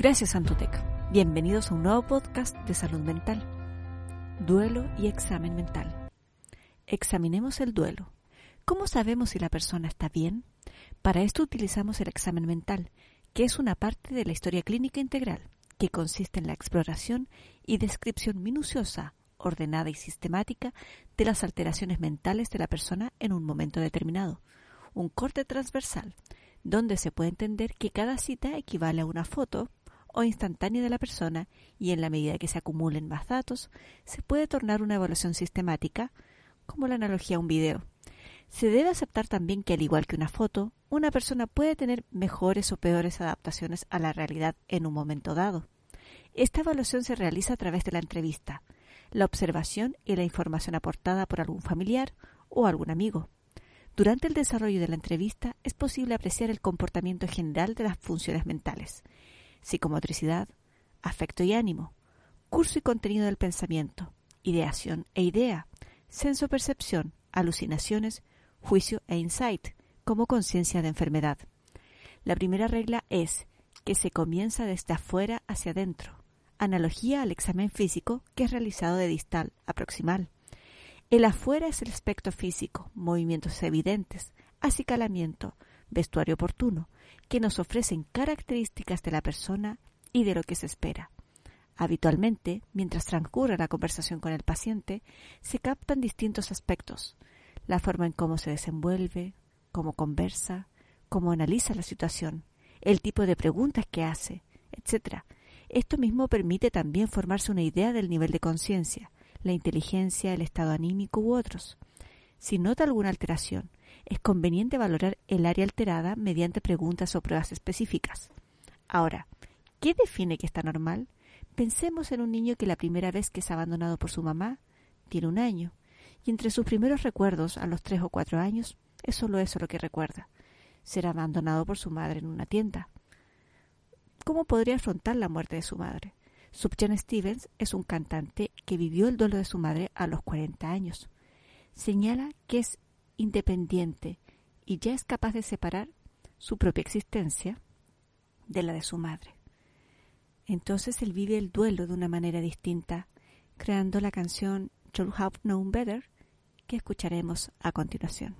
Gracias Santotec. Bienvenidos a un nuevo podcast de salud mental. Duelo y examen mental. Examinemos el duelo. ¿Cómo sabemos si la persona está bien? Para esto utilizamos el examen mental, que es una parte de la historia clínica integral, que consiste en la exploración y descripción minuciosa, ordenada y sistemática de las alteraciones mentales de la persona en un momento determinado. Un corte transversal, donde se puede entender que cada cita equivale a una foto, o instantánea de la persona y en la medida que se acumulen más datos, se puede tornar una evaluación sistemática, como la analogía a un video. Se debe aceptar también que al igual que una foto, una persona puede tener mejores o peores adaptaciones a la realidad en un momento dado. Esta evaluación se realiza a través de la entrevista, la observación y la información aportada por algún familiar o algún amigo. Durante el desarrollo de la entrevista es posible apreciar el comportamiento general de las funciones mentales, psicomotricidad, afecto y ánimo, curso y contenido del pensamiento, ideación e idea, senso-percepción, alucinaciones, juicio e insight, como conciencia de enfermedad. La primera regla es que se comienza desde afuera hacia adentro, analogía al examen físico que es realizado de distal a proximal. El afuera es el aspecto físico, movimientos evidentes, acicalamiento, vestuario oportuno, que nos ofrecen características de la persona y de lo que se espera. Habitualmente, mientras transcurre la conversación con el paciente, se captan distintos aspectos, la forma en cómo se desenvuelve, cómo conversa, cómo analiza la situación, el tipo de preguntas que hace, etc. Esto mismo permite también formarse una idea del nivel de conciencia, la inteligencia, el estado anímico u otros. Si nota alguna alteración, es conveniente valorar el área alterada mediante preguntas o pruebas específicas. Ahora, ¿qué define que está normal? Pensemos en un niño que la primera vez que es abandonado por su mamá tiene un año, y entre sus primeros recuerdos a los tres o cuatro años es solo eso lo que recuerda, ser abandonado por su madre en una tienda. ¿Cómo podría afrontar la muerte de su madre? Subjan Stevens es un cantante que vivió el duelo de su madre a los 40 años. Señala que es independiente y ya es capaz de separar su propia existencia de la de su madre. Entonces él vive el duelo de una manera distinta, creando la canción You'll Have Known Better que escucharemos a continuación.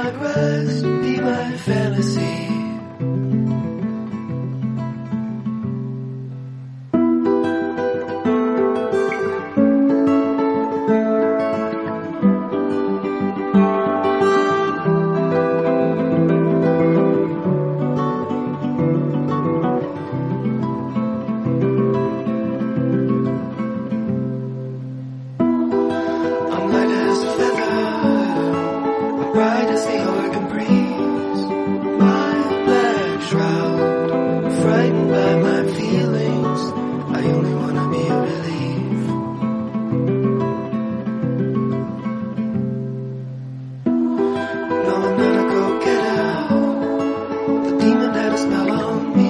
Progress. let us mellow me.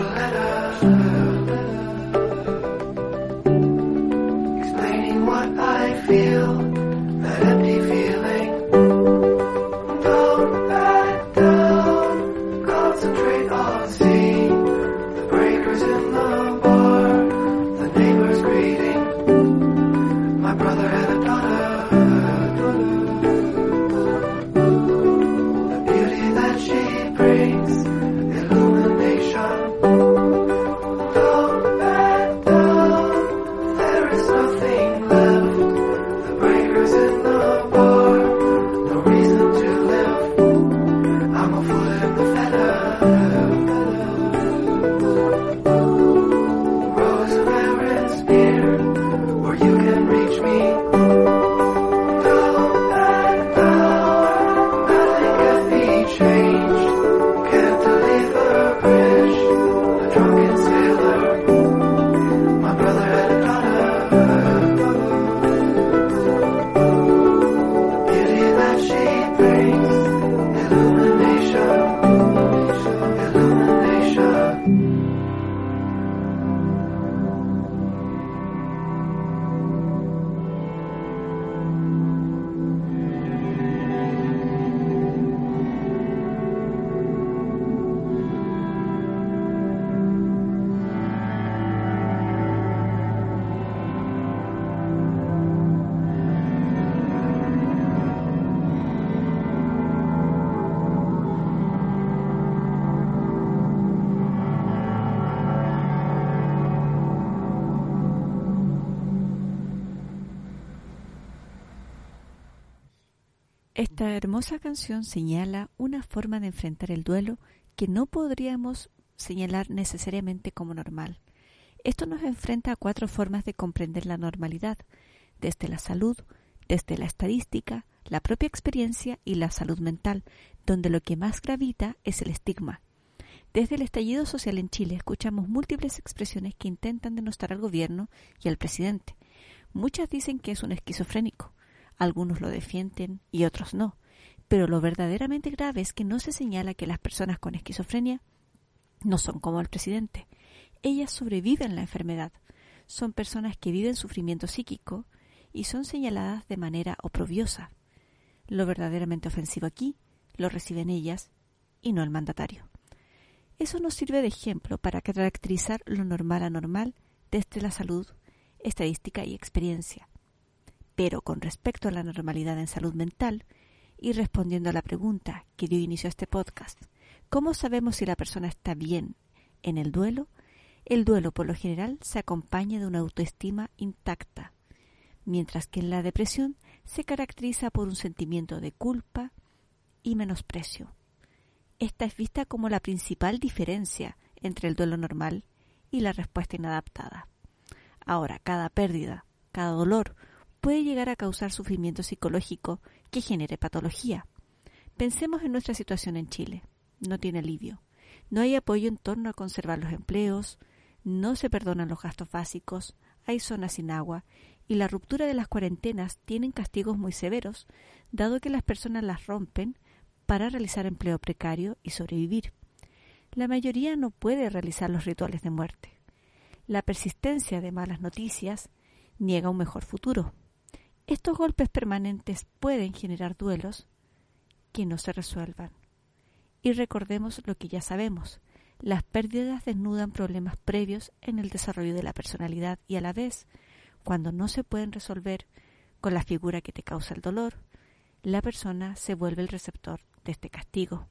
letters. Esta hermosa canción señala una forma de enfrentar el duelo que no podríamos señalar necesariamente como normal. Esto nos enfrenta a cuatro formas de comprender la normalidad, desde la salud, desde la estadística, la propia experiencia y la salud mental, donde lo que más gravita es el estigma. Desde el estallido social en Chile escuchamos múltiples expresiones que intentan denostar al gobierno y al presidente. Muchas dicen que es un esquizofrénico, algunos lo defienden y otros no. Pero lo verdaderamente grave es que no se señala que las personas con esquizofrenia no son como el presidente. Ellas sobreviven la enfermedad. Son personas que viven sufrimiento psíquico y son señaladas de manera oprobiosa. Lo verdaderamente ofensivo aquí lo reciben ellas y no el mandatario. Eso nos sirve de ejemplo para caracterizar lo normal anormal desde la salud, estadística y experiencia. Pero con respecto a la normalidad en salud mental, y respondiendo a la pregunta que dio inicio a este podcast, ¿cómo sabemos si la persona está bien en el duelo? El duelo por lo general se acompaña de una autoestima intacta, mientras que en la depresión se caracteriza por un sentimiento de culpa y menosprecio. Esta es vista como la principal diferencia entre el duelo normal y la respuesta inadaptada. Ahora, cada pérdida, cada dolor puede llegar a causar sufrimiento psicológico que genere patología. Pensemos en nuestra situación en Chile. No tiene alivio. No hay apoyo en torno a conservar los empleos, no se perdonan los gastos básicos, hay zonas sin agua y la ruptura de las cuarentenas tienen castigos muy severos, dado que las personas las rompen para realizar empleo precario y sobrevivir. La mayoría no puede realizar los rituales de muerte. La persistencia de malas noticias niega un mejor futuro Estos golpes permanentes pueden generar duelos que no se resuelvan. Y recordemos lo que ya sabemos. Las pérdidas desnudan problemas previos en el desarrollo de la personalidad y a la vez, cuando no se pueden resolver con la figura que te causa el dolor, la persona se vuelve el receptor de este castigo.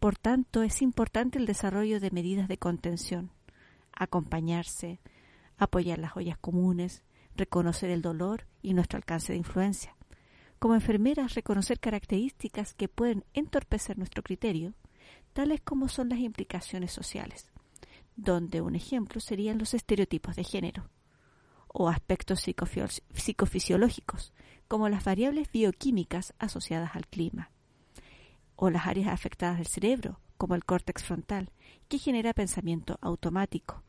Por tanto, es importante el desarrollo de medidas de contención, acompañarse, apoyar las ollas comunes, reconocer el dolor y nuestro alcance de influencia. Como enfermeras, reconocer características que pueden entorpecer nuestro criterio, tales como son las implicaciones sociales, donde un ejemplo serían los estereotipos de género, o aspectos psicofisiológicos, como las variables bioquímicas asociadas al clima, o las áreas afectadas del cerebro, como el córtex frontal, que genera pensamiento automático,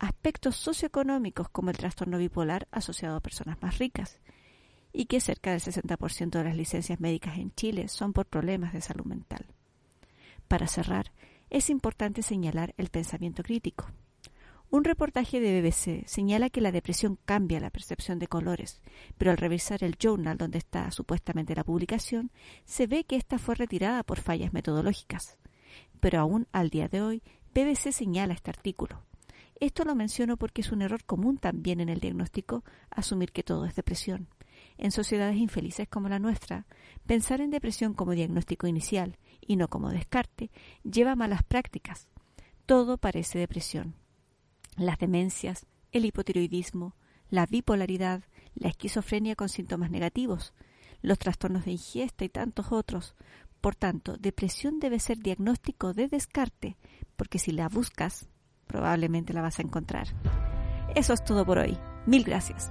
aspectos socioeconómicos como el trastorno bipolar asociado a personas más ricas, y que cerca del 60% de las licencias médicas en Chile son por problemas de salud mental. Para cerrar, es importante señalar el pensamiento crítico. Un reportaje de BBC señala que la depresión cambia la percepción de colores, pero al revisar el journal donde está supuestamente la publicación, se ve que ésta fue retirada por fallas metodológicas. Pero aún al día de hoy, BBC señala este artículo. Esto lo menciono porque es un error común también en el diagnóstico asumir que todo es depresión. En sociedades infelices como la nuestra, pensar en depresión como diagnóstico inicial y no como descarte lleva malas prácticas. Todo parece depresión las demencias, el hipotiroidismo, la bipolaridad, la esquizofrenia con síntomas negativos, los trastornos de ingesta y tantos otros. Por tanto, depresión debe ser diagnóstico de descarte, porque si la buscas, probablemente la vas a encontrar. Eso es todo por hoy. Mil gracias.